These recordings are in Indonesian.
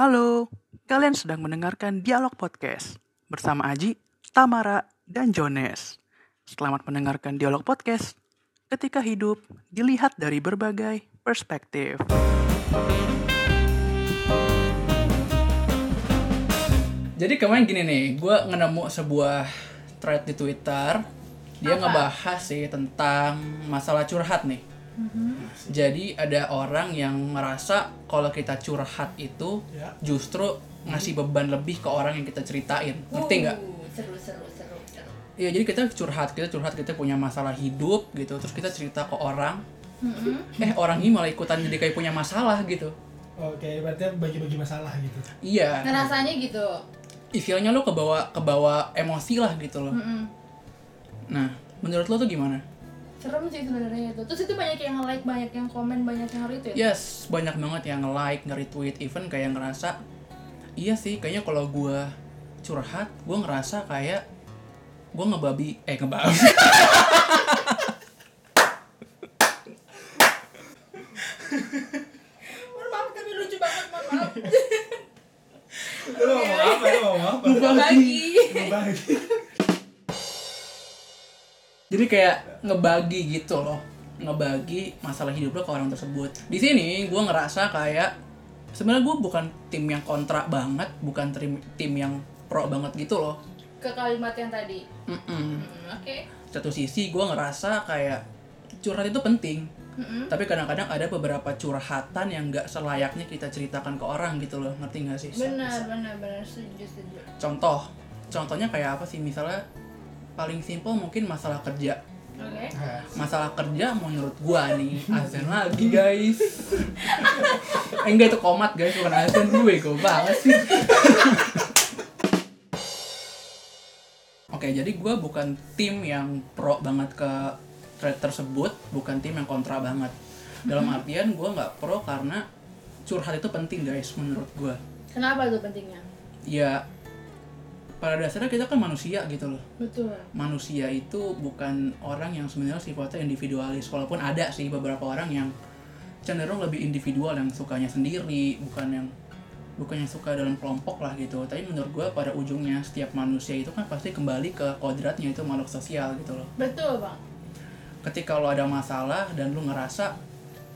Halo, kalian sedang mendengarkan Dialog Podcast bersama Aji, Tamara, dan Jones. Selamat mendengarkan Dialog Podcast. Ketika hidup dilihat dari berbagai perspektif. Jadi kemarin gini nih, gue ngenemu sebuah thread di Twitter. Dia Apa? ngebahas sih tentang masalah curhat nih. Jadi ada orang yang ngerasa kalau kita curhat itu Ya. justru ngasih beban lebih ke orang yang kita ceritain. Ngerti nggak? Seru, seru, seru, seru. Iya, jadi kita curhat, kita curhat kita punya masalah hidup gitu, terus kita cerita ke orang. Eh, orang ini malah ikutan jadi kayak punya masalah gitu. Oke, berarti bagi-bagi masalah gitu. Iya. Ngerasanya gitu. Feelnya lo kebawa kebawa emosi lah gitu loh. Mm-mm. Nah, menurut lo tuh gimana? Serem sih sebenarnya itu. Terus itu banyak yang like, banyak yang komen, banyak yang retweet. Yes, banyak banget yang nge-like, nge-retweet, even kayak ngerasa Iya sih, kayaknya kalau gua curhat, gua ngerasa kayak gua ngebabi, eh ngebabi. Mohon maaf tapi lucu banget, mohon maaf. Lu mau apa? Lu mau apa? Bagi. Bagi. Jadi kayak ngebagi gitu loh, ngebagi masalah hidup lo ke orang tersebut. Di sini gua ngerasa kayak sebenarnya gua bukan tim yang kontra banget, bukan tim tim yang pro banget gitu loh. Ke kalimat yang tadi. Mm-mm. Hmm, Oke. Satu sisi gua ngerasa kayak curhat itu penting, Mm-mm. tapi kadang-kadang ada beberapa curhatan yang nggak selayaknya kita ceritakan ke orang gitu loh, ngerti nggak sih? Benar, benar, benar. Setuju, setuju. Contoh, contohnya kayak apa sih? Misalnya paling simpel mungkin masalah kerja. Masalah kerja menurut gua nih azan lagi guys. Eh, enggak itu komat guys bukan azan. Gue bego banget sih. Oke jadi gua bukan tim yang pro banget ke thread tersebut bukan tim yang kontra banget. Dalam artian gua nggak pro karena curhat itu penting guys menurut gua. Kenapa itu pentingnya? ya pada dasarnya kita kan manusia gitu loh Betul. manusia itu bukan orang yang sebenarnya sifatnya individualis walaupun ada sih beberapa orang yang cenderung lebih individual yang sukanya sendiri bukan yang bukan yang suka dalam kelompok lah gitu tapi menurut gue pada ujungnya setiap manusia itu kan pasti kembali ke kodratnya itu makhluk sosial gitu loh Betul, Bang. ketika lo ada masalah dan lu ngerasa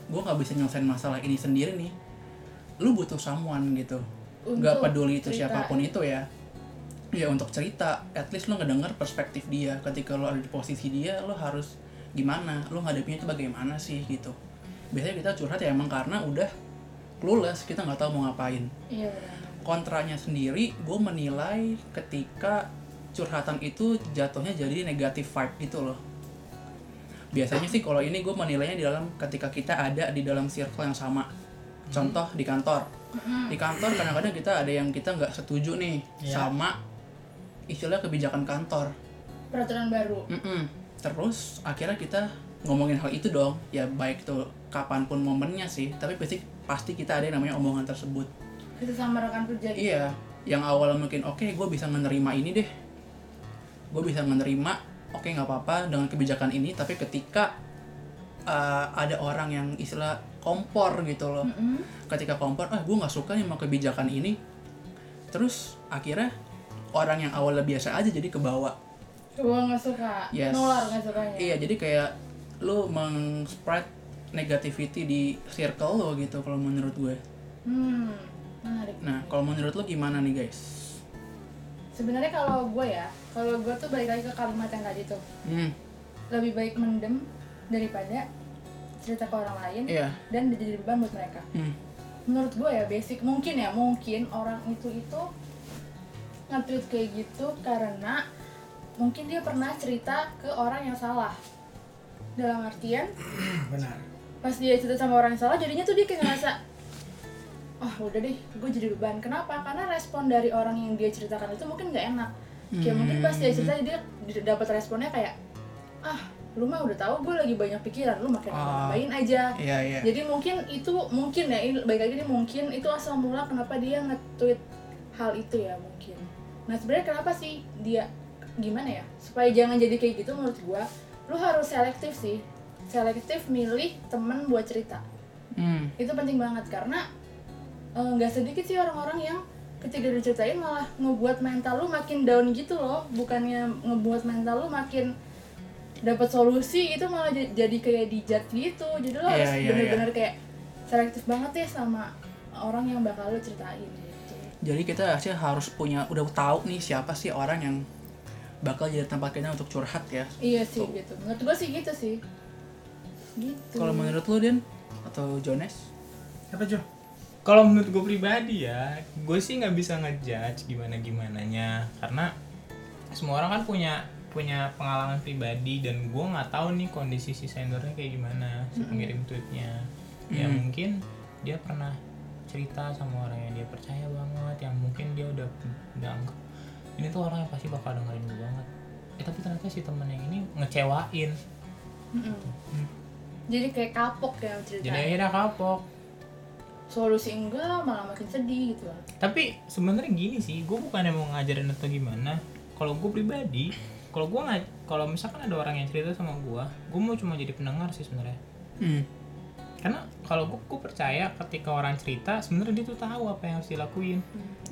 gue nggak bisa nyelesain masalah ini sendiri nih lu butuh someone gitu nggak Untuk peduli itu cerita. siapa pun itu ya ya untuk cerita at least lo ngedenger perspektif dia. Ketika lo ada di posisi dia lo harus gimana? Lo ngadepinnya itu bagaimana sih gitu. Biasanya kita curhat ya emang karena udah clueless kita nggak tahu mau ngapain. Iya, kontranya sendiri gue menilai ketika curhatan itu jatuhnya jadi negatif vibe gitu loh. Biasanya sih kalau ini gue menilainya di dalam ketika kita ada di dalam circle yang sama. Contoh di kantor. Di kantor kadang-kadang kita ada yang kita nggak setuju nih Iya. sama istilah kebijakan kantor Peraturan baru. Mm-mm. terus akhirnya kita ngomongin hal itu dong ya baik tuh kapan pun momennya sih tapi pasti pasti kita ada yang namanya omongan tersebut Itu sama rekan kerja gitu. Iya, yang awalnya mungkin oke gue bisa menerima ini deh. Gue bisa menerima, oke nggak apa-apa dengan kebijakan ini, tapi ketika uh, ada orang yang istilah kompor gitu loh. Mm-mm. Ketika kompor, ah gue nggak suka nih sama kebijakan ini. Terus akhirnya orang yang awalnya biasa aja jadi kebawa. Gua nggak suka. Yes. Nular nggak sukanya. Iya, jadi kayak lu meng-spread negativity di circle lo gitu kalau menurut gue. Hmm, menarik. Nah, kalau menurut lo gimana nih guys? Sebenarnya kalau gue ya, kalau gue tuh balik lagi ke kalimat yang tadi tuh, Hmm, lebih baik mendem daripada cerita ke orang lain iya. dan jadi beban buat mereka. Hmm. Menurut gue ya basic mungkin ya mungkin orang itu itu nge-tweet kayak gitu karena mungkin dia pernah cerita ke orang yang salah. Dalam artian benar. pas dia cerita sama orang yang salah jadinya tuh dia kayak ngerasa oh udah deh gue jadi beban kenapa karena respon dari orang yang dia ceritakan itu mungkin nggak enak kayak mungkin pas dia cerita dia dapat responnya kayak ah lu mah udah tahu gue lagi banyak pikiran lu makin nambahin aja Iya, iya. jadi mungkin itu mungkin ya ini baik lagi ini mungkin itu asal mula kenapa dia nge-tweet hal itu ya mungkin nah sebenarnya kenapa sih dia gimana ya supaya jangan jadi kayak gitu menurut gua? Lu harus selektif sih. Selektif milih temen buat cerita. Hmm. itu penting banget karena eh, nggak sedikit sih orang-orang yang ketika diceritain malah ngebuat mental lu makin down gitu loh. Bukannya ngebuat mental lu makin dapat solusi itu malah jadi kayak dijat gitu. Jadi lo Iya, harus iya, bener-bener kayak selektif banget ya sama orang yang bakal lu ceritain Jadi kita sih harus punya udah tahu nih siapa sih orang yang bakal jadi tempat kita untuk curhat ya. iya sih gitu menurut gua sih gitu sih gitu Kalau menurut lu Den atau Jones? Apa Jo? Kalau menurut gue pribadi ya, gue sih nggak bisa ngejudge gimana gimananya karena semua orang kan punya punya pengalaman pribadi dan gue nggak tahu nih kondisi si sendernya kayak gimana si pengirim tweetnya. Ya Mm. mungkin dia pernah cerita sama orang yang dia percaya banget, yang mungkin dia udah udah anggap ini tuh orang yang pasti bakal dengerin gue banget. Eh tapi ternyata si temen yang ini ngecewain, Mm-mm. jadi kayak kapok ya jadi ceritanya akhirnya kapok. solusi enggak malah makin sedih gitu tapi sebenarnya gini sih gue bukannya mau ngajarin atau gimana kalau gue pribadi kalau gue nggak kalau misalkan ada orang yang cerita sama gue gue mau cuma jadi pendengar sih sebenarnya Hmm. Karena kalau gue gue percaya ketika orang cerita sebenarnya dia tuh tahu apa yang harus dilakuin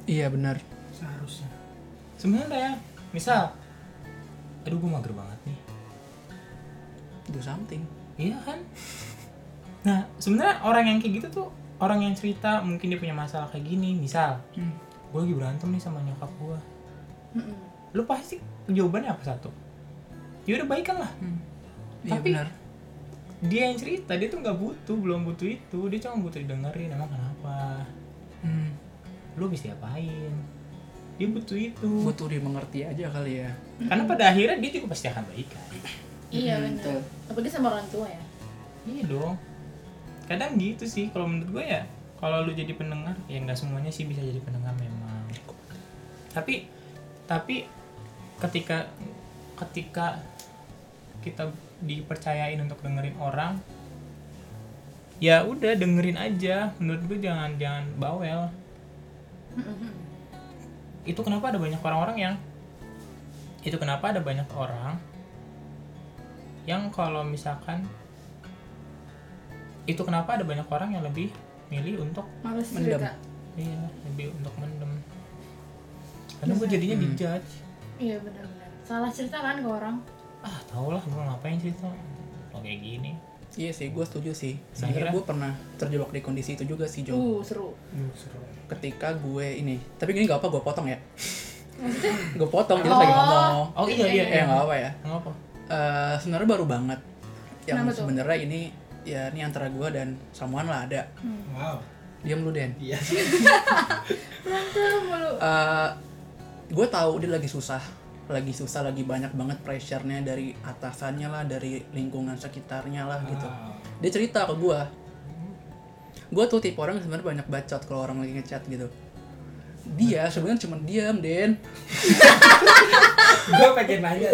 Iya benar. Seharusnya. sebenarnya misal aduh gue mager banget nih Do something. iya kan nah sebenarnya orang yang kayak gitu tuh orang yang cerita mungkin dia punya masalah kayak gini misal Hmm. gue lagi berantem nih sama nyokap gue Mm-mm. lu pasti jawabannya apa satu ya udah baikan lah Hmm. Iya Tapi- benar. Dia yang cerita dia tuh nggak butuh belum butuh itu. Dia cuma butuh didengerin emang kenapa? Hmm. lu bisa diapain? Dia butuh itu. Butuh dimengerti aja kali ya. karena pada akhirnya dia juga pasti akan baikan iya Mm, benar betul. apalagi sama orang tua ya. Iya dong. Kadang gitu sih kalau menurut gue ya kalau lu jadi pendengar ya nggak semuanya sih bisa jadi pendengar memang. Tapi tapi ketika ketika kita dipercayain untuk dengerin orang ya udah dengerin aja. Menurut gue jangan jangan bawel. Itu kenapa ada banyak orang-orang yang itu kenapa ada banyak orang yang kalau misalkan itu kenapa ada banyak orang yang lebih milih untuk males Mendem. cerita iya lebih untuk mendem. Karena gue jadinya Hmm. dijudge. Iya benar-benar. Salah cerita kan ke orang ah tau lah gue ngapain cerita kalau kayak gini Iya sih, gue setuju sih. Sebenarnya gue pernah terjebak di kondisi itu juga sih, Jo. uh seru Duh, seru. Ketika gue ini, tapi gini gak apa gue potong ya. gue potong, jadi Oh. lagi ngomong. oh iya iya Eh iya nggak apa ya. nggak apa Eh, sebenarnya baru banget. Yang tuh? sebenarnya ini ya ini antara gue dan someone lah ada. Wow. Diam lu Den. Iya. berantem mulu Eh, gue tahu dia lagi susah, lagi susah, lagi banyak banget pressure-nya dari atasannya lah, dari lingkungan sekitarnya lah gitu. Wow. Dia cerita ke gue. Gue tuh tipe orang sebenarnya banyak bacot kalau orang lagi ngechat gitu. Dia sebenarnya cuma diam, Den. Gue pengen nanya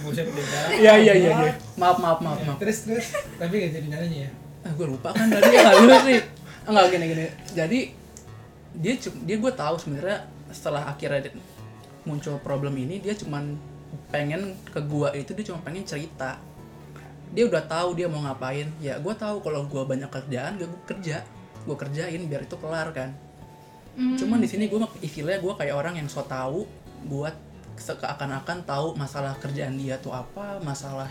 buset. Dara. Iya iya iya iya. Maaf maaf maaf maaf. Terus terus tapi gak jadi nanya ya. Ah, gue lupa kan tadi ya lu sih. Enggak gini gini. Jadi dia dia gue tahu sebenarnya setelah akhirnya muncul problem ini dia cuman pengen ke gua itu dia cuma pengen cerita. Dia udah tahu dia mau ngapain. Ya gue tahu kalau gua banyak kerjaan gak gue kerja. Gue kerjain biar itu kelar kan. Hmm. Cuman di sini gue istilahnya gue kayak orang yang so tahu buat seakan-akan tahu masalah kerjaan dia tuh apa, masalah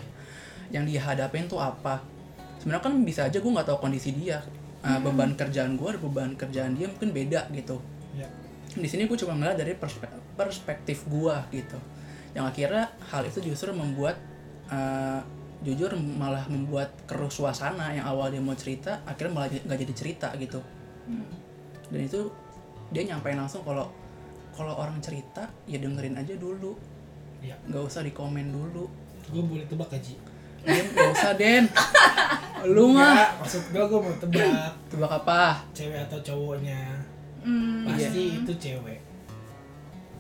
yang dia hadapin tuh apa. Sebenarnya kan bisa aja gue nggak tahu kondisi dia, Uh, beban kerjaan gue, beban kerjaan dia mungkin beda gitu. Ya. Di sini gue cuma ngeliat dari perspe- perspektif gue gitu. Yang akhirnya hal itu justru membuat uh, jujur malah membuat keruh suasana yang awal dia mau cerita akhirnya malah nggak jadi cerita gitu dan itu dia nyampein langsung kalau kalau orang cerita ya dengerin aja dulu Iya. nggak usah dikomen dulu Gue boleh tebak gaji. Den nggak usah Den lu mah Nggak, maksud gue gue mau tebak tebak apa cewek atau cowoknya. Hmm, Pasti itu cewek.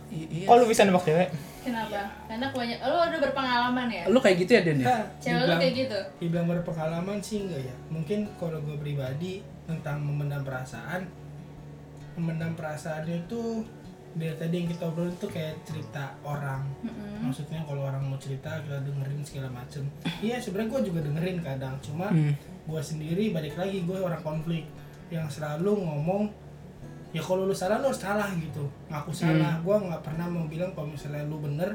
Iya. Oh lu bisa nembak cewek? Kenapa? Karena banyak lo udah berpengalaman ya? Lu kayak gitu ya Den ya? Cewek lo dibilang- kayak gitu? dibilang berpengalaman sih enggak ya. Mungkin kalau gue pribadi tentang memendam perasaan memendam perasaan itu dari tadi yang kita obrolin itu kayak cerita orang. Mm-mm. maksudnya kalau orang mau cerita kita dengerin segala macem. Iya sebenarnya gue juga dengerin kadang. Cuma Hmm. gue sendiri balik lagi gue orang konflik. Yang selalu ngomong ya kalau lu salah lu harus salah gitu. Ngaku salah. Gue nggak pernah mau bilang kalau misalnya lu bener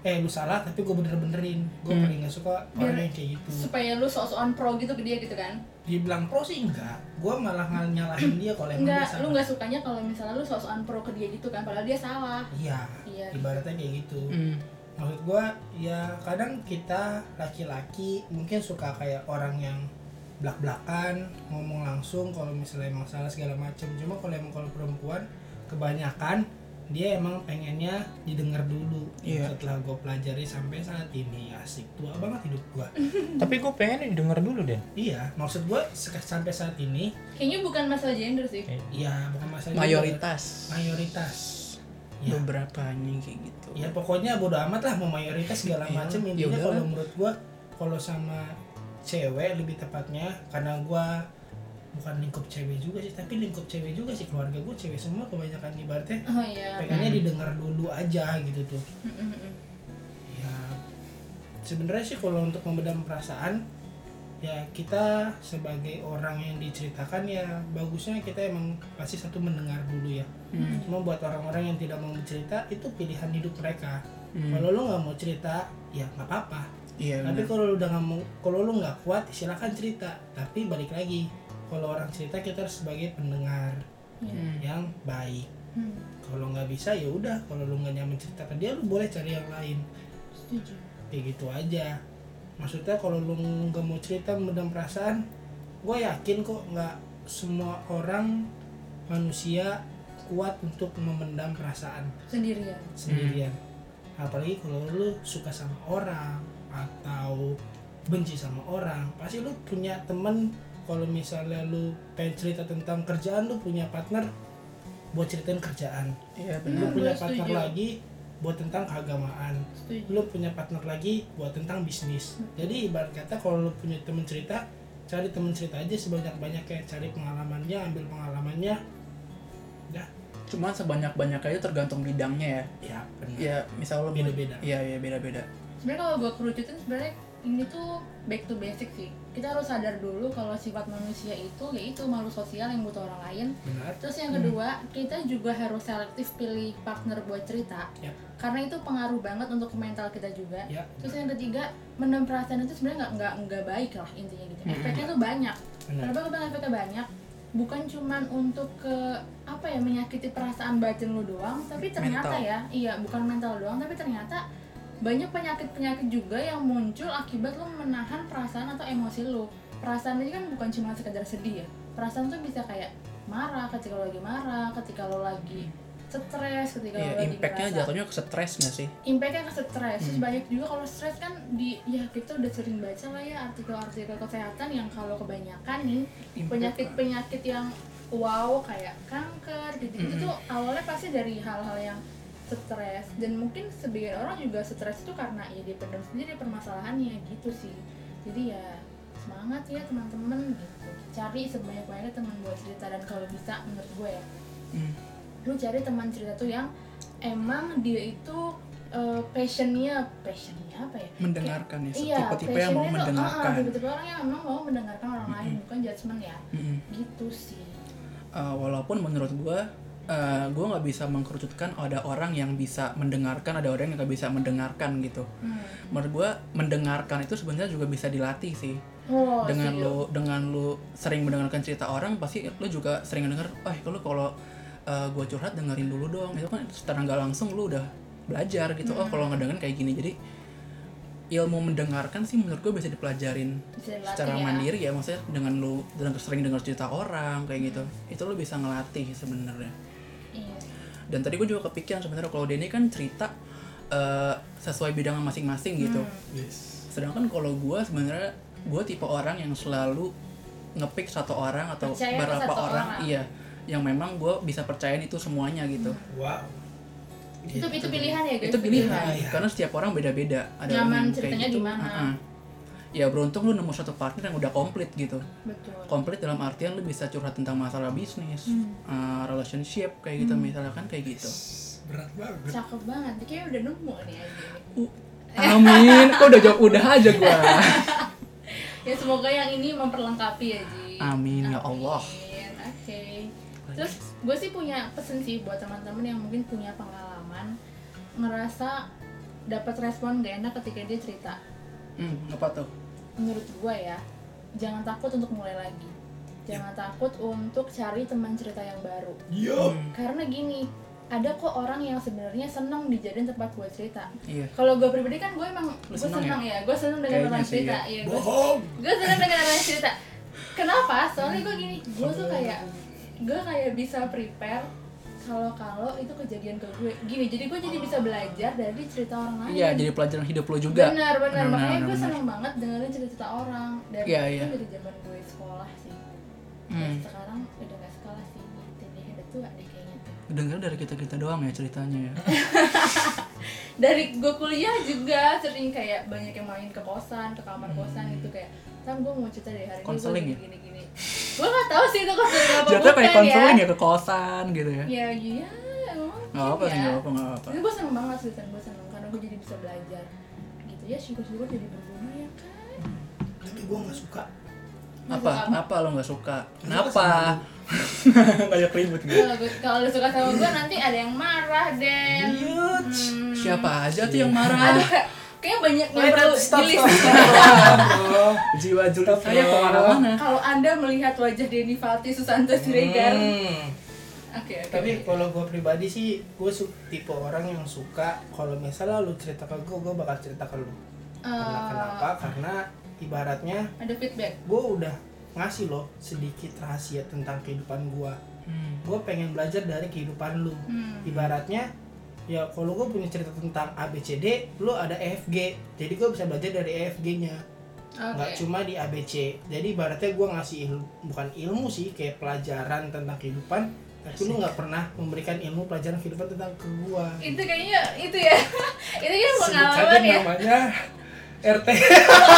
eh lu salah tapi gue bener-benerin. Gue Hmm. paling nggak suka Biar- orang yang kayak gitu. supaya lu sok-sokan pro gitu ke dia gitu kan? Dibilang pro sih enggak. Gue malah nyalahin dia kalau emang enggak dia salah. lu nggak sukanya kalau misalnya lu sok-sokan pro ke dia gitu kan? Padahal dia salah. Iya iya. ibaratnya kayak gitu. Hmm. maksud gue ya kadang kita laki-laki mungkin suka kayak orang yang belak-belakan ngomong langsung kalau misalnya emang salah segala macam cuma kalau emang kalau perempuan kebanyakan dia emang pengennya didengar dulu. Iya. setelah gue pelajari sampai saat ini asik. Tua banget hidup gue Tapi gue pengen denger dulu deh. iya maksud gue sampai saat ini kayaknya bukan masalah gender sih. Kayak ya bukan masalah mayoritas. Mayoritas. Ya beberapa nih kayak gitu. Ya pokoknya bodo amat lah mau mayoritas segala Iya, macem. Ya intinya kalau menurut gua kalau sama cewek lebih tepatnya karena gua bukan lingkup cewek juga sih tapi lingkup cewek juga sih. Keluarga gua cewek semua kebanyakan ibaratnya oh iya. pengennya didengar dulu aja gitu tuh. Mm, mm, mm. ya sebenarnya sih kalau untuk memendam perasaan ya kita sebagai orang yang diceritakan ya bagusnya kita emang pasti satu mendengar dulu ya. Hmm. cuma buat orang-orang yang tidak mau bercerita itu pilihan hidup mereka. Hmm. kalau lu nggak mau cerita ya nggak apa-apa iya tapi kalau lu udah nggak mau kalau lu nggak kuat silakan cerita. Tapi balik lagi kalau orang cerita kita harus sebagai pendengar Iya. Hmm. yang baik. Hmm, kalau nggak bisa ya udah. Kalau lu nggak nyaman cerita ke dia lu boleh cari yang lain. Setuju. Kayak gitu aja. Maksudnya kalau lu nggak mau cerita memendam perasaan gue yakin kok nggak semua orang manusia kuat untuk memendam perasaan. Sendirian. Sendirian. Apalagi kalau lu suka sama orang atau benci sama orang pasti lu punya temen. Kalau misalnya lu pengen cerita tentang kerjaan lu punya partner buat ceritain kerjaan. Iya lu benar. punya Gue partner setuju. lagi buat tentang keagamaan. Setuju. Lu punya partner lagi buat tentang bisnis. Jadi ibarat kata kalau lu punya temen cerita cari temen cerita aja sebanyak banyaknya cari pengalamannya ambil pengalamannya. Ya cuman sebanyak banyaknya itu tergantung bidangnya ya. Ya benar. Ya misal lo Beda-beda. iya iya beda beda sebenarnya kalau gue kerucutin sebenarnya ini tuh back to basic sih. Kita harus sadar dulu kalau sifat manusia itu yaitu makhluk sosial yang butuh orang lain. Benar. Terus yang kedua kita juga harus selektif pilih partner buat cerita. Ya. karena itu pengaruh banget untuk mental kita juga. Ya. Terus yang ketiga mendem perasaan itu sebenarnya nggak nggak nggak baik lah intinya gitu. Mm-mm. efeknya tuh banyak. Benar. Kenapa bilang efeknya banyak. Bukan cuman untuk ke apa ya menyakiti perasaan batin lu doang tapi ternyata Mental. ya iya bukan mental doang tapi ternyata banyak penyakit-penyakit juga yang muncul akibat lu menahan perasaan atau emosi lu perasaan ini kan bukan cuma sekedar sedih ya. Perasaan tuh bisa kayak marah ketika lo lagi marah ketika lo lagi stres ketika iya lo lagi impactnya jatuhnya ke stres nggak sih? Impactnya ke stres. Terus Hmm. banyak juga kalau stres kan di ya kita udah sering baca lah ya artikel-artikel kesehatan yang kalau kebanyakan nih penyakit-penyakit yang wow kayak kanker gitu gitu Mm-mm. tuh awalnya pasti dari hal-hal yang stres. Dan mungkin sebagian orang juga stres itu karena ya dia pendam sendiri permasalahannya gitu sih. Jadi ya semangat ya teman-teman gitu. Cari sebanyak-banyaknya teman buat cerita. Dan kalau bisa menurut gue ya. Hmm. lu cari teman cerita tuh yang emang dia itu uh, passionnya passionnya apa ya? Mendengarkan ya iya tipe-tipe yang mau passionnya tuh, ah, mendengarkan tipe-tipe orang yang emang mau mendengarkan orang lain Mm-mm. bukan judgement ya. Mm-mm. gitu sih. Uh, walaupun menurut gua uh, gua nggak bisa mengkerucutkan ada orang yang bisa mendengarkan ada orang yang nggak bisa mendengarkan gitu. Hmm. menurut gua mendengarkan itu sebenarnya juga bisa dilatih sih. Oh, dengan lu dengan lu sering mendengarkan cerita orang pasti lu juga sering denger oh kalau kalau uh, gua curhat dengerin dulu dong. Itu kan secara nggak langsung lu udah belajar gitu. Oh Hmm. kalau ngedengerin kayak gini. Jadi ilmu mendengarkan sih menurut gue bisa dipelajarin Bisa dilatih secara ya. mandiri ya. Maksudnya dengan lu dengan sering dengar cerita orang kayak gitu itu lu bisa ngelatih sebenarnya iya dan tadi gue juga kepikiran sebenarnya kalau Denny kan cerita eh, sesuai bidang masing-masing gitu Hmm. yes sedangkan kalau gue sebenarnya gue tipe orang yang selalu ngepick satu orang atau Percaya beberapa orang, orang. iya yang memang gue bisa percayain itu semuanya gitu wow itu itu pilihan ya guys itu pilihan Iya. karena setiap orang beda-beda ada Nyaman ceritanya gitu di mana. uh-uh. Ya beruntung lu nemu satu partner yang udah komplit gitu. Betul. Komplit dalam artian lu bisa curhat tentang masalah bisnis Hmm. uh, relationship kayak gitu Hmm. misalnya kan kayak gitu. Berat banget. Cakep banget kayaknya udah nemu nih aja. Uh, amin. Kok udah jawab udah aja gua? Ya semoga yang ini memperlengkapi ya Ji. Amin, ya Allah. Amin. oke terus gue sih punya pesen sih buat teman-teman yang mungkin punya pengalaman. Ngerasa dapat respon gak enak ketika dia cerita hmm, apa tuh? Menurut gue ya jangan takut untuk mulai lagi. Jangan takut untuk cari teman cerita yang baru. Yo. Hmm, karena gini ada kok orang yang sebenarnya seneng dijadiin tempat buat cerita. Iya. Kalau gue pribadi kan gue emang gue seneng seneng ya, gue seneng dengan orang cerita ya. iya gue Bohong. gue seneng dengan orang cerita. Kenapa? Soalnya gue gini gue tuh kayak gue kayak bisa prepare kalau kalau itu kejadian ke gue. Gini jadi gue jadi bisa belajar dari cerita orang lain. Iya jadi pelajaran hidup lo juga. Benar benar. Makanya benar, gue seneng banget dengerin cerita orang. Dari Iya, itu dari zaman gue sekolah sih. Hmm. Sekarang udah gak sekolah sih. Gitu deh udah tua deh kayaknya. Tuh dengar dari kita kita doang ya ceritanya ya. Dari gue kuliah juga sering kayak banyak yang main ke kosan ke kamar kosan gitu kayak kan gue mau cerita deh hari ini gue Konseling ya? gini gini gue gak tahu sih itu konseling apa jatuhnya bukan kayak ya. konseling ya ke kosan gitu ya. Ya iya emang nggak apa sih ya. nggak apa nggak apa. Tapi gue seneng banget sih gue seneng karena gue jadi bisa belajar. Gitu ya syukur-syukur jadi berguna ya kan Tapi gue nggak suka. Apa? kenapa lo nggak suka? Kenapa? banyak ribut gitu. Kalau lu suka sama gue nanti ada yang marah Den. Yut. Hmm. siapa aja tuh yang marah? Aduh, kayak- kayaknya banyak yang perlu stop, di list. jiwa julid saya bro. ke mana-mana Kalau anda melihat wajah Denny Falti Susanto Siregar, Hmm. oke oke. Tapi kalau gue pribadi sih, gue tipe orang yang suka kalau misalnya lu cerita ke gue, gue bakal cerita ke lu. Karena Eh, kenapa? Karena ibaratnya ada feedback. gue udah ngasih lo sedikit rahasia tentang kehidupan gue. Hmm. Gue pengen belajar dari kehidupan lu. Hmm. Ibaratnya ya kalau gue punya cerita tentang ABCD, lu ada EFG. Jadi gue bisa belajar dari EFG-nya. Oke. nggak cuma di ABC jadi ibaratnya gue ngasih ilmu bukan ilmu sih kayak pelajaran tentang kehidupan tapi lu nggak pernah memberikan ilmu pelajaran kehidupan tentang ke gue Itu kayaknya itu ya. itu kan pengalaman ya. namanya RT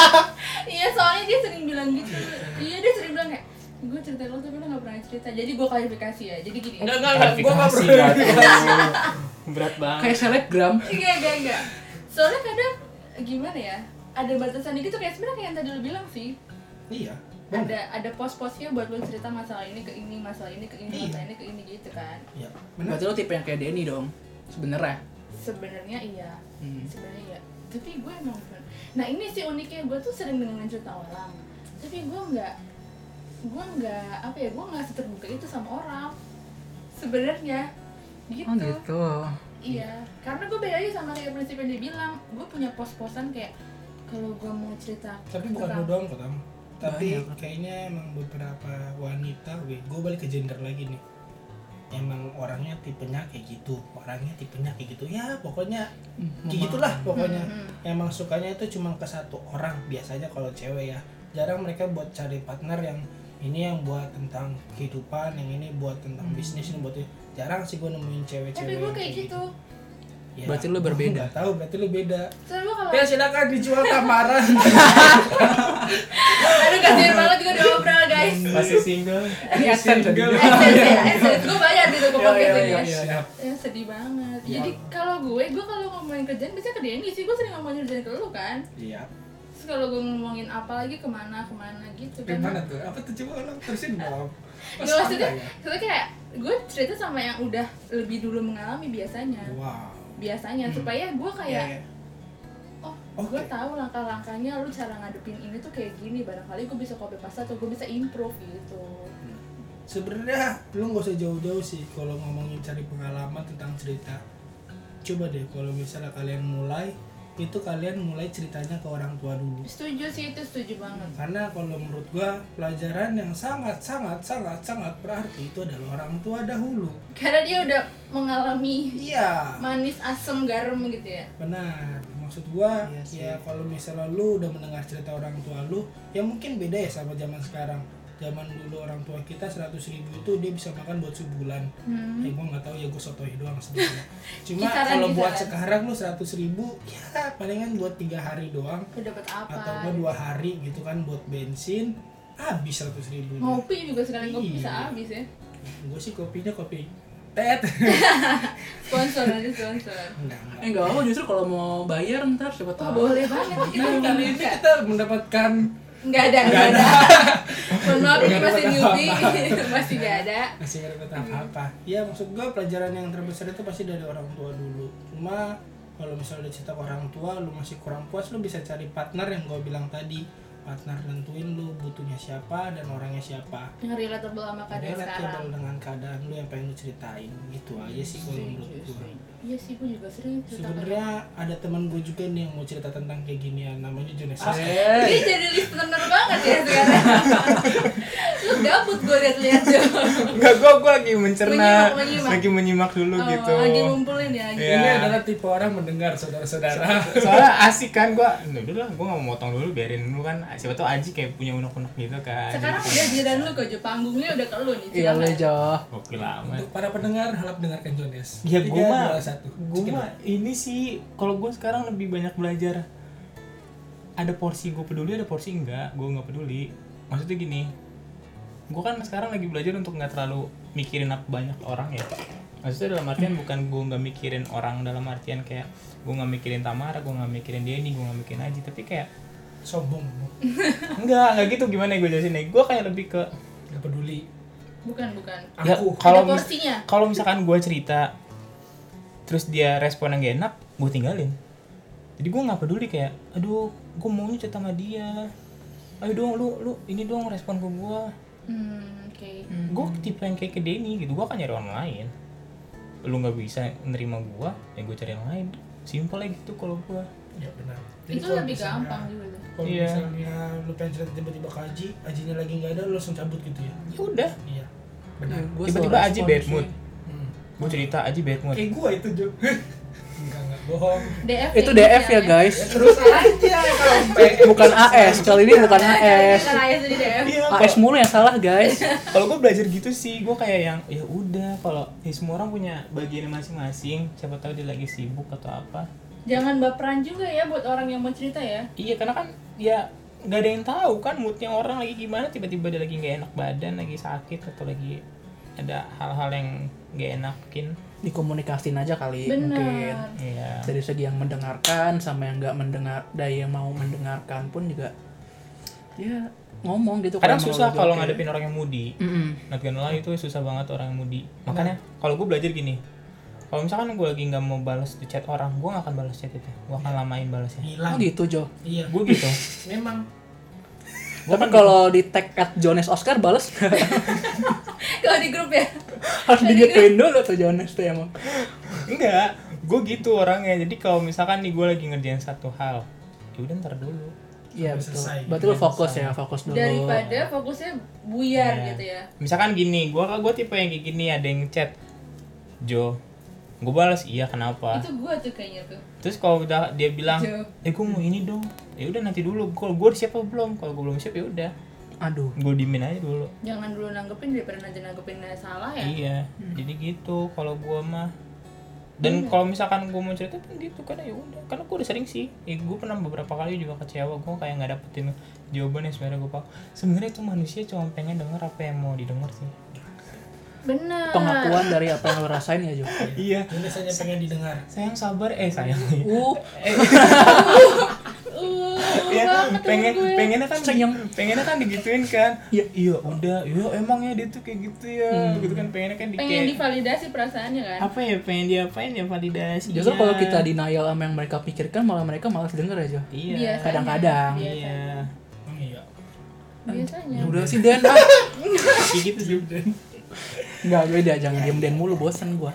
Iya soalnya dia sering bilang gitu. Iya dia sering bilang kayak gue cerita lo tapi lo gak pernah cerita jadi gue klarifikasi ya jadi gini enggak enggak enggak gue nggak Klarifikasi, pernah. berat banget. Kayak selebgram. Enggak enggak enggak. Soalnya kadang gimana ya ada batasan gitu kayak sebenarnya kayak yang tadi lo bilang sih. Iya ada benar ada pos-posnya buat lo cerita masalah ini ke ini masalah ini ke ini Iya. masalah ini ke ini gitu kan. Iya benar berarti lo tipe yang kayak Denny dong sebenarnya? Sebenarnya iya. Hmm. sebenarnya iya. Tapi gue emang nah ini sih uniknya gue tuh sering dengerin cerita orang. Tapi gue nggak gue nggak apa ya gue nggak seterbuka itu sama orang. Sebenarnya gitu, oh gitu. Iya karena gue beda aja sama kayak prinsip yang dia bilang. Gue punya pos-posan kayak kalau gue mau cerita tapi bukan tentang- lu doang kok Tam. tapi Banyak. kayaknya emang beberapa wanita gue gue balik ke gender lagi nih. Emang orangnya tipenya kayak gitu orangnya tipenya kayak gitu. Ya pokoknya kayak gitulah pokoknya. Hmm, hmm. emang sukanya itu cuma ke satu orang biasanya kalau cewek ya. Jarang mereka buat cari partner yang ini yang buat tentang kehidupan yang ini buat tentang bisnis ini buat jarang sih gue nemuin cewek-cewek tapi gue kayak gitu Ya, Berarti lu berbeda. tahu berarti lu beda soalnya gue kalau ya silakan dijual kamaran aduh kasihan banget gue udah ngobrol guys masih single Ini accent tadi. gue bayar di toko Iya, podcast iya, ini iya, ya. iya. Ya sedih banget. Iya. Jadi kalau gue, gue kalau ngomongin kerjaan biasanya ke Denny sih. Gue sering ngomongin kerjaan ke lu kan. iya kalau gue ngomongin apa lagi ke mana ke mana gitu kan. gimana tuh? Apa tuh? Coba orang terusin dong. Nggak, maksudnya, maksudnya kayak gue cerita sama yang udah lebih dulu mengalami biasanya. wow. Biasanya supaya gue Iya, kayak iya. oh Oke. gue tahu langkah-langkahnya lu cara ngadepin ini tuh kayak gini barangkali gue bisa copy paste atau gue bisa improve gitu. Sebenarnya lu nggak usah jauh-jauh sih kalau ngomongin cari pengalaman tentang cerita. Coba deh kalau misalnya kalian mulai itu kalian mulai ceritanya ke orang tua dulu. Setuju sih itu setuju banget. Karena kalau menurut gua pelajaran yang sangat sangat sangat sangat berarti itu adalah orang tua dahulu. Karena dia udah mengalami iya. manis asam garam gitu ya? Benar. Maksud gua Iya sih. ya kalau misalnya lu udah mendengar cerita orang tua lu ya mungkin beda ya sama zaman sekarang zaman dulu orang tua kita 100 ribu itu dia bisa makan buat sebulan. Hmm. ya gue nggak tahu ya gue sotoy doang sebenarnya. Cuma Kisaran, kalau buat kisaran. sekarang lu 100 ribu ya palingan buat tiga hari doang. Dapat apa? Atau enggak dua hari gitu kan buat bensin habis 100 ribu ngopi juga sekali ngopi Iya. bisa habis ya? Gue sih kopinya kopi tet. Sponsor nanti sponsor. Enggak enggak. Eh apa justru kalau mau bayar ntar siapa oh tahu. boleh banget. Kita Nah, kali ini kita mendapatkan nggak ada nggak ada. mohon maaf ini masih newbie masih nggak ada. Masih gak dapat apa-apa. Ya maksud gue pelajaran yang terbesar itu pasti dari orang tua dulu. Cuma kalau misalnya udah cerita ke orang tua lu masih kurang puas lu bisa cari partner yang gue bilang tadi partner nentuin lu butuhnya siapa dan orangnya siapa yang relatable sama keadaan sekarang relatable dengan keadaan lu yang pengen lu ceritain gitu aja sih kalau menurut gue iya sih gue juga sering sebenarnya ada teman gue juga nih yang mau cerita tentang kayak ginian namanya Jones Eh, Dia jadi listener banget ya sekarang. Lu gabut gue liat-liat. Enggak, gua gua lagi mencerna, Menyimak, menyimak. lagi menyimak dulu Oh, gitu. Lagi ngumpulin ya. Iya. ini adalah tipe orang mendengar saudara-saudara Soalnya asik kan gua. Nah, udah lah, gua nggak mau motong dulu, biarin dulu kan. Siapa tahu Aji kayak punya unek-unek gitu kan. Sekarang udah giliran lu kok Jo panggungnya udah ke lu nih. Iya silakan. Jo. Oke amat. untuk para pendengar harap dengarkan Jones Ya Tiga, gue mah, gue mah ini sih kalau gue sekarang lebih banyak belajar. Ada porsi gue peduli, ada porsi enggak. Gue nggak peduli. Maksudnya gini, gue kan sekarang lagi belajar untuk nggak terlalu mikirin apa banyak orang ya. Maksudnya dalam artian bukan gue nggak mikirin orang dalam artian kayak gue nggak mikirin Tamara, gue nggak mikirin Denny, gue nggak mikirin Aji, tapi kayak sombong. Enggak, enggak gitu. Gimana gue jelasin nih. Gue kayak lebih ke gak peduli. Bukan, bukan. ya aku kalau mis- kalau misalkan gue cerita terus dia respon yang gak enak gue tinggalin. Jadi gue nggak peduli kayak aduh gue maunya cerita sama dia. Ayo dong lu lu ini dong respon ke gue Hmm, oke. gue tipe yang kayak ke Denny gitu. Gue akan nyari orang lain. Lu nggak bisa nerima gue ya gue cari yang lain. Simpel aja gitu kalau gue ya benar. Itu kalau lebih misalnya- gampang juga. kalau Iya. misalnya lu pengen cerita tiba-tiba ke Aji Ajinya lagi nggak ada lu langsung cabut gitu ya? Ya udah. Iya. Benar. Gua tiba-tiba Aji bad mood. Hmm. gue cerita Aji bad mood. Kayak gua itu Jo. Enggak enggak bohong. DF Itu DF ya guys. ya terus aja sampai Bukan AS, kali ini bukan AS. Bukan AS. Iya, AS mulu yang salah guys. kalau gue belajar gitu sih gue kayak yang ya udah kalau ya semua orang punya bagian masing-masing. Siapa tahu dia lagi sibuk atau apa Jangan baperan juga ya buat orang yang mau cerita ya. iya karena kan ya nggak ada yang tahu kan moodnya orang lagi gimana tiba-tiba dia lagi nggak enak badan lagi sakit atau lagi ada hal-hal yang nggak enakin Dikomunikasin aja kali mungkin. Benar. iya Dari segi yang mendengarkan sama yang nggak mendengar, dari yang mau mendengarkan pun juga ya ngomong gitu. kadang susah emang kalau ngadepin orang yang moody Mm-mm. not gonna lie itu susah banget orang yang moody makanya kalau gue belajar gini kalau misalkan gue lagi nggak mau balas di chat orang gue gak akan balas chat itu gue akan lamain balasnya Oh hilang gitu Jo. iya gue gitu memang Tapi kalau di tag at Jones Oscar bales Kalau di grup ya. harus digituin dulu tuh Jones tuh emang. Enggak, gue gitu orangnya. Jadi kalau misalkan nih gue lagi ngerjain satu hal, ya udah ntar dulu. Iya betul. selesai. Berarti lu fokus ya, fokus dulu. Daripada fokusnya buyar Iya. gitu ya. Misalkan gini, gue gue tipe yang kayak gini ada yang chat, Jo, gue balas iya kenapa. Itu gua tuh kayaknya tuh. Terus kalau udah dia bilang, Jo. eh gue mau ini dong, ya udah nanti dulu. Kalau gue siap apa belum? Kalau gue belum siap ya udah, Aduh. gue dimin aja dulu. Jangan dulu nanggepin daripada nanti nanggepinnya salah ya. Iya, jadi gitu kalau gue mah. Dan kalau misalkan gue mau cerita pun gitu karena ya udah, karena gue udah sering sih. Ya, gue pernah beberapa kali juga kecewa gue kayak nggak dapetin jawaban yang sebenarnya gue mau. Sebenarnya itu manusia cuma pengen denger apa yang mau didengar sih. Benar. Pengakuan dari apa yang lo rasain ya Jo. Iya. Jones hanya pengen didengar Sayang sabar eh sayang. Uh, Uh, Iya, banget pengen gue. pengennya kan Sayang. pengennya kan digituin kan. Iya. Iya, udah. Iya, emang ya dia tuh kayak gitu ya. Gitu kan pengennya kan di pengen kayak divalidasi perasaannya kan. apa ya pengen diapain ya validasi. justru kalau kita denial sama yang mereka pikirkan malah mereka malas denger aja. Iya. Biasanya. Kadang-kadang. Iya. oh iya Biasanya. Ya udah sih Den ah. Kayak gitu sih. Enggak beda, jangan diem Den mulu bosen gua.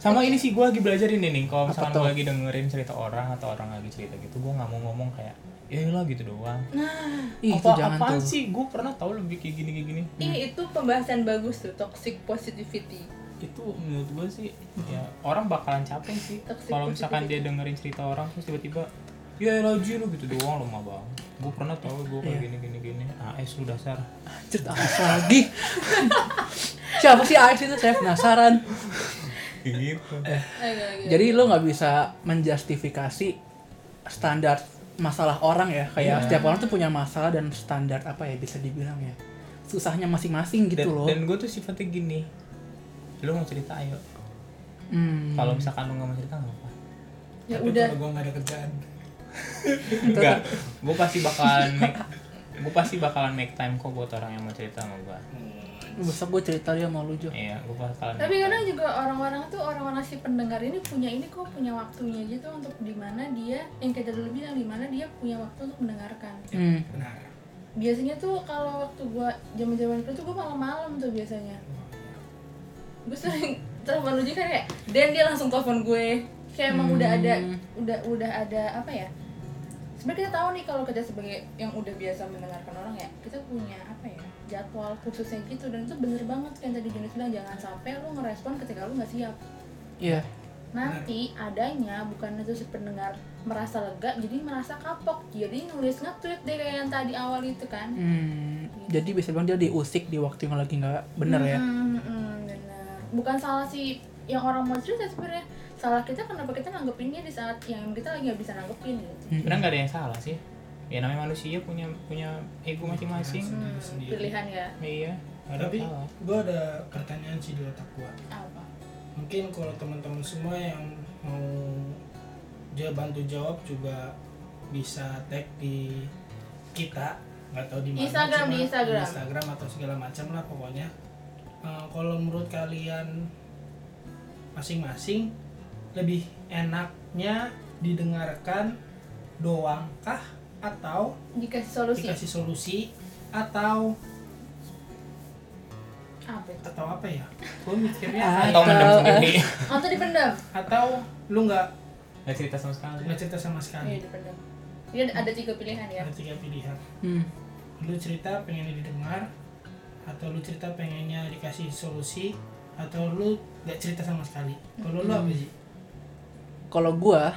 sama ini sih gue lagi belajar ini nih kalau misalkan gue lagi dengerin cerita orang atau orang lagi cerita gitu gue nggak mau ngomong kayak ya lah gitu doang. Nah, Ih, itu apa jangan apaan tuh. sih? Gue pernah tahu lebih kayak gini kayak gini. Ih, itu pembahasan bagus tuh, toxic positivity. itu menurut gue sih ya orang bakalan capek sih. Kalau misalkan dia dengerin cerita orang terus tiba-tiba ya lagi lu gitu doang lemah bang gue pernah tahu gue kayak Iya. gini gini gini AS lu dasar Cerita AS lagi. Siapa sih AS itu? Saya penasaran. gitu Eh. Jadi lo nggak bisa menjustifikasi standar masalah orang ya. Kayak Iya. setiap orang tuh punya masalah dan standar apa ya bisa dibilang ya. Susahnya masing-masing gitu dan, loh. dan gue tuh sifatnya gini lu mau cerita ayo Hmm. kalau misalkan lu nggak mau cerita nggak apa ya Tapi udah. kalau gue nggak ada kerjaan enggak gue pasti bakalan make gue pasti bakalan make time kok buat orang yang mau cerita sama gue besok gue cerita dia mau lu Jo iya gue bakalan Tapi kadang time. juga orang-orang tuh orang-orang si pendengar ini punya ini kok punya waktunya gitu untuk di mana dia yang kayak dulu bilang di mana dia punya waktu untuk mendengarkan. hmm. benar Biasanya tuh kalau waktu gua zaman-zaman itu tuh gua malam-malam tuh biasanya. Gue sering telepon lu juga kayak dan dia langsung telepon gue. Kayak emang udah ada udah udah ada apa ya? Sebenarnya kita tahu nih kalau kita sebagai yang udah biasa mendengarkan orang ya, kita punya apa ya? jadwal khususnya gitu dan itu bener banget kan tadi Jonas bilang jangan sampai lu ngerespon ketika lu nggak siap iya nanti adanya bukan itu si pendengar merasa lega jadi merasa kapok jadi nulis nge-tweet deh kayak yang tadi awal itu kan hmm. jadi bisa bilang dia diusik di waktu yang lagi nggak bener ya Hmm, hmm, bener bukan salah si yang orang mau cerita sebenarnya salah kita kenapa kita nanggepinnya di saat yang kita lagi nggak bisa nanggepin gitu. Hmm. sebenarnya nggak ada yang salah sih. Ya namanya manusia punya punya ego masing-masing. Hmm, Sendiri. pilihan ya. Iya ada tapi gue ada pertanyaan sih di otak gue apa? Mungkin kalau teman-teman semua yang mau dia bantu jawab juga bisa tag di kita. Nggak tahu di mana Instagram, di Instagram. Instagram atau segala macam lah pokoknya. Eh, kalau menurut kalian masing-masing lebih enaknya didengarkan doang kah atau dikasih solusi? dikasih solusi atau apa itu? atau apa ya? Gue mikirnya atau mendem Atau, sendiri. Atau dipendam? Atau lu nggak nggak cerita sama sekali. nggak cerita sama iya sekali dipendam. Dia ada tiga pilihan ya. Ada tiga pilihan. Hmm. lu cerita pengen didengar atau lu cerita pengennya dikasih solusi atau lu nggak cerita sama sekali? Kalau lu apa sih kalau gua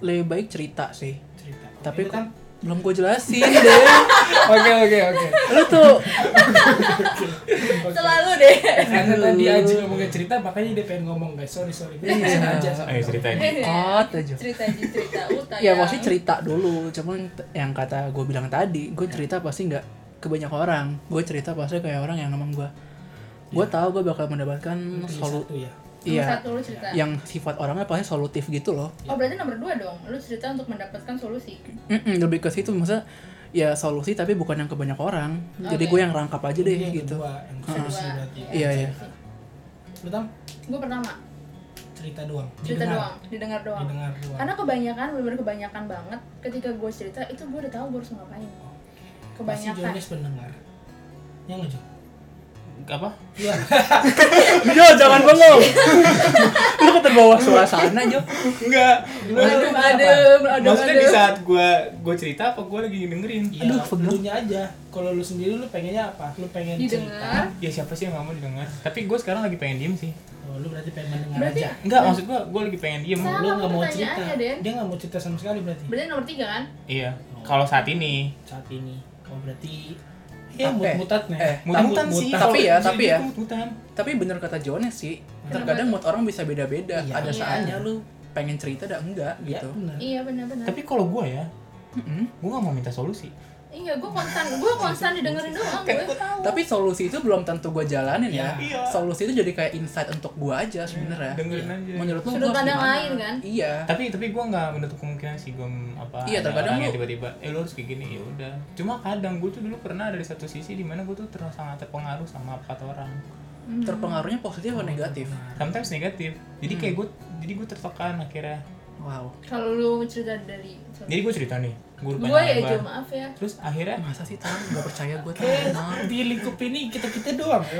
lebih baik cerita sih. Cerita. Tapi Itu kan? belum gue jelasin deh oke oke oke. Lu tuh. Selalu deh karena tadi Aji ngomongin cerita makanya dia pengen ngomong guys. Sorry sorry. Gue Iya. sengaja sama ayo lu. ceritain. Kot aja. Cerita aja cerita. Uta ya pasti cerita dulu. Cuman yang kata gue bilang tadi gue cerita pasti nggak ke banyak orang. Gue cerita pasti kayak orang yang ngomong gue gue tahu gue bakal mendapatkan solu ya iya. satu lu cerita. Yang sifat orangnya pasti solutif gitu loh. Oh berarti nomor dua dong. Lu cerita untuk mendapatkan solusi. Mm-mm, lebih ke situ maksudnya ya solusi tapi bukan yang ke banyak orang. Jadi Oke. gue yang rangkap aja deh Ini yang gitu. kedua, yang solusi Kedua. berarti Iya, iya. tam? Gue pertama. Cerita doang. Cerita Didengar. doang didengar doang. Didengar doang. Karena kebanyakan bener kebanyakan banget ketika gue cerita itu gue udah tahu gue harus ngapain. Pasti kebanyakan. Jonas pendengar yang nggak Jo? Apa Iya. Jo jangan bengong lu keterbawa suasana Jo enggak adem adem adem maksudnya di saat gua gua cerita apa gua lagi dengerin Iya, Aduh, pegel. lu nya aja. Kalau lu sendiri lu pengennya apa? Lu pengen didengar cerita. ya siapa sih yang nggak mau didengar tapi gua sekarang lagi pengen diem sih Oh, lu berarti pengen mendengar Berarti- aja. enggak maksud gua gua lagi pengen diem Sama Lu nggak mau cerita. Den. Dia nggak mau cerita sama sekali berarti. berarti nomor tiga kan iya kalau saat ini Saat ini. Oh, berarti ya Tapi- mut-mutat nih. eh, mutan-mutan Mut-mutan. sih Tapi ya, tapi ya. tapi bener kata Jones sih terkadang mood orang bisa beda-beda Iya. ada Iya. saatnya lu pengen cerita dan enggak Ya, gitu benar. iya benar benar tapi kalau gua ya Mm-mm. gua nggak mau minta solusi iya gue konstan gue konstan didengerin doang gue tapi solusi itu belum tentu gue jalanin ya. Iya. solusi itu jadi kayak insight untuk gue aja sebenarnya. Dengerin aja. Menurut lu Sudut pandang lain, kan? iya. Tapi tapi gue nggak menutup kemungkinan sih gue apa Iya, ada terkadang lu- tiba-tiba eh lu harus kayak gini. Ya udah. Cuma kadang gue tuh dulu pernah ada di satu sisi di mana gue tuh terus sangat terpengaruh sama apa kata orang. Terpengaruhnya positif atau negatif? Sometimes negatif. Jadi kayak gue jadi gue tertekan akhirnya wow. Kalau lu cerita dari jadi gue cerita nih gue gue ya Jo maaf ya. Terus akhirnya masa sih tahu nggak percaya gue tuh emang di lingkup ini kita-kita doang.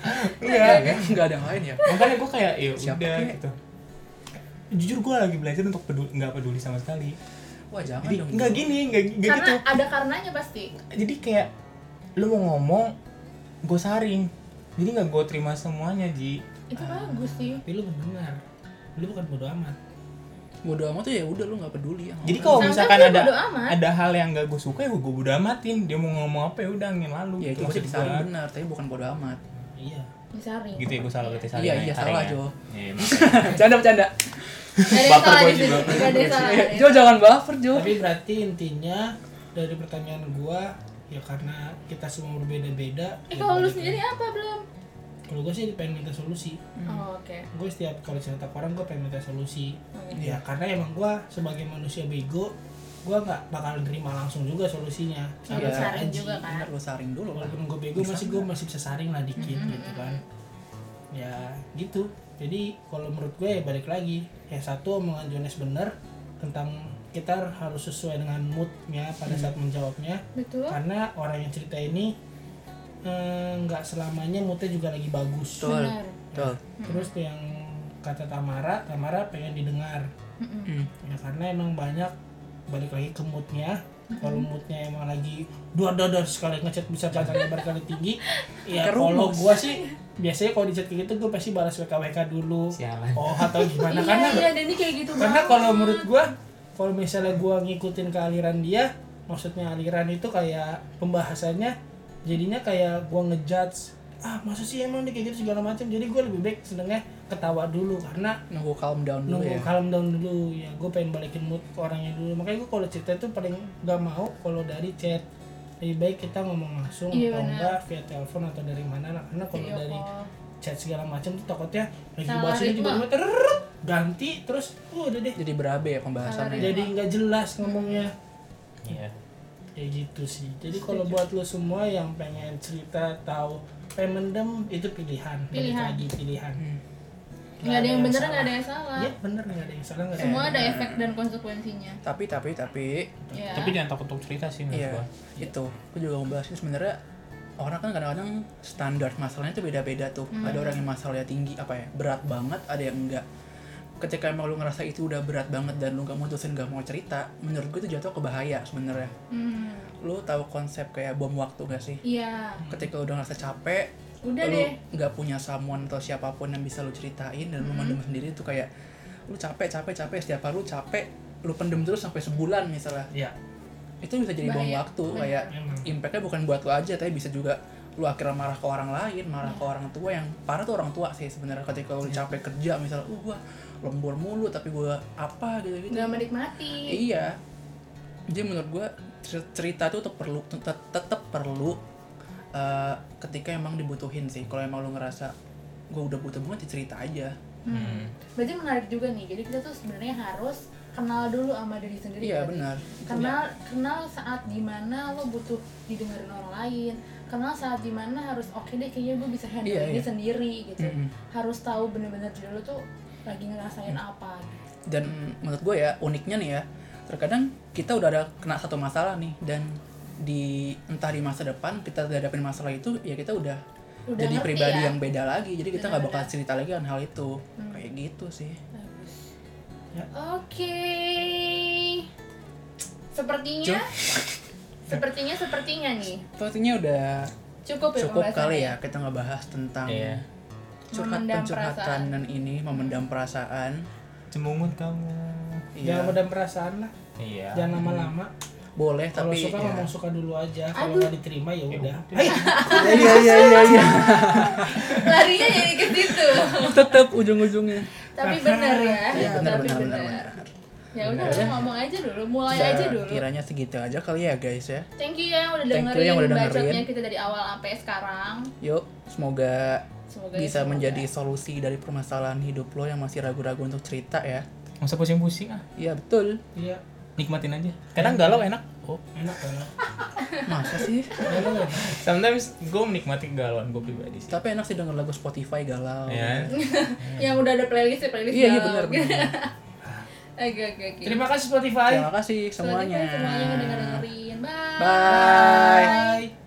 Ya. enggak ya nggak ada yang lain ya. Makanya gue kayak ya Siapa udah gitu. Jujur gue lagi belajar untuk peduli nggak peduli sama sekali. Wah jangan jadi dong nggak gini nggak nggak karena gitu. ada karenanya pasti. Jadi kayak lu mau ngomong gue saring. Jadi nggak gue terima semuanya ji. Itu bagus sih. Tapi lu mendengar. Lu bukan bodo amat. bodo amat tuh ya udah lu nggak peduli ya Jadi kalau misalkan ada ada hal yang gak gue suka ya gue bodo amatin. Dia mau ngomong apa ya udah angin lalu. ya itu masih disaring benar tapi bukan bodo amat Iya. disaring Gitu ya gue salah berarti saring Iya, ya, iya, salah, ya. Jo. Iya, ada yang Baper salah sini juga. salah Jo jangan baper Jo Tapi berarti intinya dari pertanyaan gua ya karena kita semua berbeda-beda. Eh ya kalau lu sendiri apa belum? Kalau gua sih pengen minta solusi. Oh, oke. Gue setiap kalau cerita ke orang gue pengen minta solusi. Oke. Ya karena emang gua sebagai manusia bego gue nggak bakal nerima langsung juga solusinya Sampai saring aji. juga kan. bener lu saring dulu walaupun gue bego masih gue masih bisa saring lah dikit gitu kan ya gitu jadi kalau menurut gue ya balik lagi yang satu omongan Jones bener tentang kita harus sesuai dengan moodnya pada saat menjawabnya betul karena orang yang cerita ini eh, nggak selamanya moodnya juga lagi bagus. Betul. betul. Terus tuh yang kata Tamara Tamara pengen didengar. Mm-mm. Hmm. ya karena emang banyak balik lagi ke moodnya. Kalau moodnya emang lagi dua dada sekali ngechat bisa bacanya berkali tinggi ya kalau gua sih biasanya kalau di chat kayak gitu gue pasti balas WK WK dulu. Sialan. oh atau gimana? Iya karena iya Denny kayak gitu karena kalau menurut gua kalau misalnya gua ngikutin ke aliran dia maksudnya aliran itu kayak pembahasannya jadinya kayak gua ngejudge ah masa sih emang dia kayak gitu segala macam jadi gua lebih baik senengnya ketawa dulu karena nunggu calm down dulu nunggu ya. calm down dulu. Ya gue pengen balikin mood ke orangnya dulu. Makanya gue kalau cerita itu paling gak mau kalau dari chat. Lebih baik kita ngomong langsung Iya, atau enggak via telepon atau dari mana lah. Karena kalau Video dari chat segala macam tuh takutnya lagi Salah bahas ini terrrrt, ganti terus uh, udah deh. Jadi berabe ya pembahasannya. Jadi nggak jelas ngomongnya. Iya. Kayak gitu sih jadi kalau buat lo semua yang pengen cerita tahu pengen mendem itu pilihan Pilihan. lagi pilihan Hmm. nggak ada yang bener salah. nggak ada yang salah Iya bener nggak ada yang salah ada semua yang ada efek dan konsekuensinya tapi tapi tapi ya Tapi jangan takut untuk cerita sih menurut Iya, gua. itu. Aku juga mau bahas ini sebenarnya orang kan kadang-kadang standar masalahnya itu beda-beda tuh. Ada orang yang masalahnya tinggi apa ya, berat banget, ada yang enggak. Ketika emang lu ngerasa itu udah berat banget dan lu gak mutusin gak mau cerita, menurut gue itu jatuh ke bahaya sebenarnya. Hmm, Lu tahu konsep kayak bom waktu gak sih? iya Ketika lu udah ngerasa capek, udah lu deh nggak punya someone atau siapa pun yang bisa lu ceritain dan lu mendem sendiri itu kayak lu capek capek capek setiap hari lu capek lu pendem terus sampai sebulan misalnya Iya. itu bisa jadi bom Bahaya. waktu Benar. kayak Emang. impactnya bukan buat lo aja tapi bisa juga lu akhirnya marah ke orang lain marah ke orang tua yang parah tuh orang tua sih sebenarnya ketika lu capek kerja misalnya uh gua lembur mulu tapi gua apa gitu gitu nggak menikmati. Iya. Jadi menurut gua cer- cerita tuh tetap perlu tetap tetap perlu eh, ketika emang dibutuhin sih. Kalau emang lu ngerasa gua udah butuh banget ya cerita aja. Hmm. berarti menarik juga nih. Jadi kita tuh sebenarnya harus kenal dulu sama diri sendiri iya benar. Kenal kenal saat di mana lo butuh didengarin orang lain kenal saat di mana harus oke deh kayaknya gue bisa handle Iya, ini iya. sendiri gitu Mm-mm. harus tahu bener-bener diri lo tuh lagi ngerasain apa gitu. dan menurut gue ya uniknya nih ya terkadang kita udah ada kena satu masalah nih dan di entah di masa depan kita hadapin masalah itu ya kita udah, Udah jadi ngerti pribadi ya? yang beda lagi jadi kita nggak bakal cerita lagi kan hal itu Hmm. kayak gitu sih Bagus. Ya. Oke. Sepertinya sepertinya sepertinya nih. sepertinya udah Cukup ya cukup kali ya kita ngebahas tentang Iya. curhat Memendam pencurhatan dan ini memendam perasaan Cemungut kamu. iya Jangan pada perasaan lah Iya. jangan lama-lama boleh kalau tapi suka ya. ngomong suka dulu aja kalau nggak diterima ya udah iya iya iya iya iya Larinya jadi ke situ. tetap ujung-ujungnya Tapi benar ya. iya benar Tapi benar benar. Ya udah ya. ngomong aja dulu, mulai Ya, aja dulu. kiranya segitu aja kali ya guys ya Thank you ya udah Thank you dengerin, yang udah bacotnya dengerin. kita dari awal sampai sekarang. Yuk, semoga Semoga bisa semoga. menjadi solusi dari permasalahan hidup lo yang masih ragu-ragu untuk cerita ya. Nggak usah pusing-pusing ah. Iya betul. iya Nikmatin aja. Kadang galau enak. Oh. enak kalau Masa sih? Galau enak. Sometimes gue menikmati galauan gue pribadi sih. Tapi enak sih denger lagu Spotify galau. Ya. Yang udah ada playlist ya playlist Iya iya galau. benar. Oke oke oke. terima kasih Spotify Terima kasih semuanya. Spotify semuanya udah dengerin. Bye. Bye.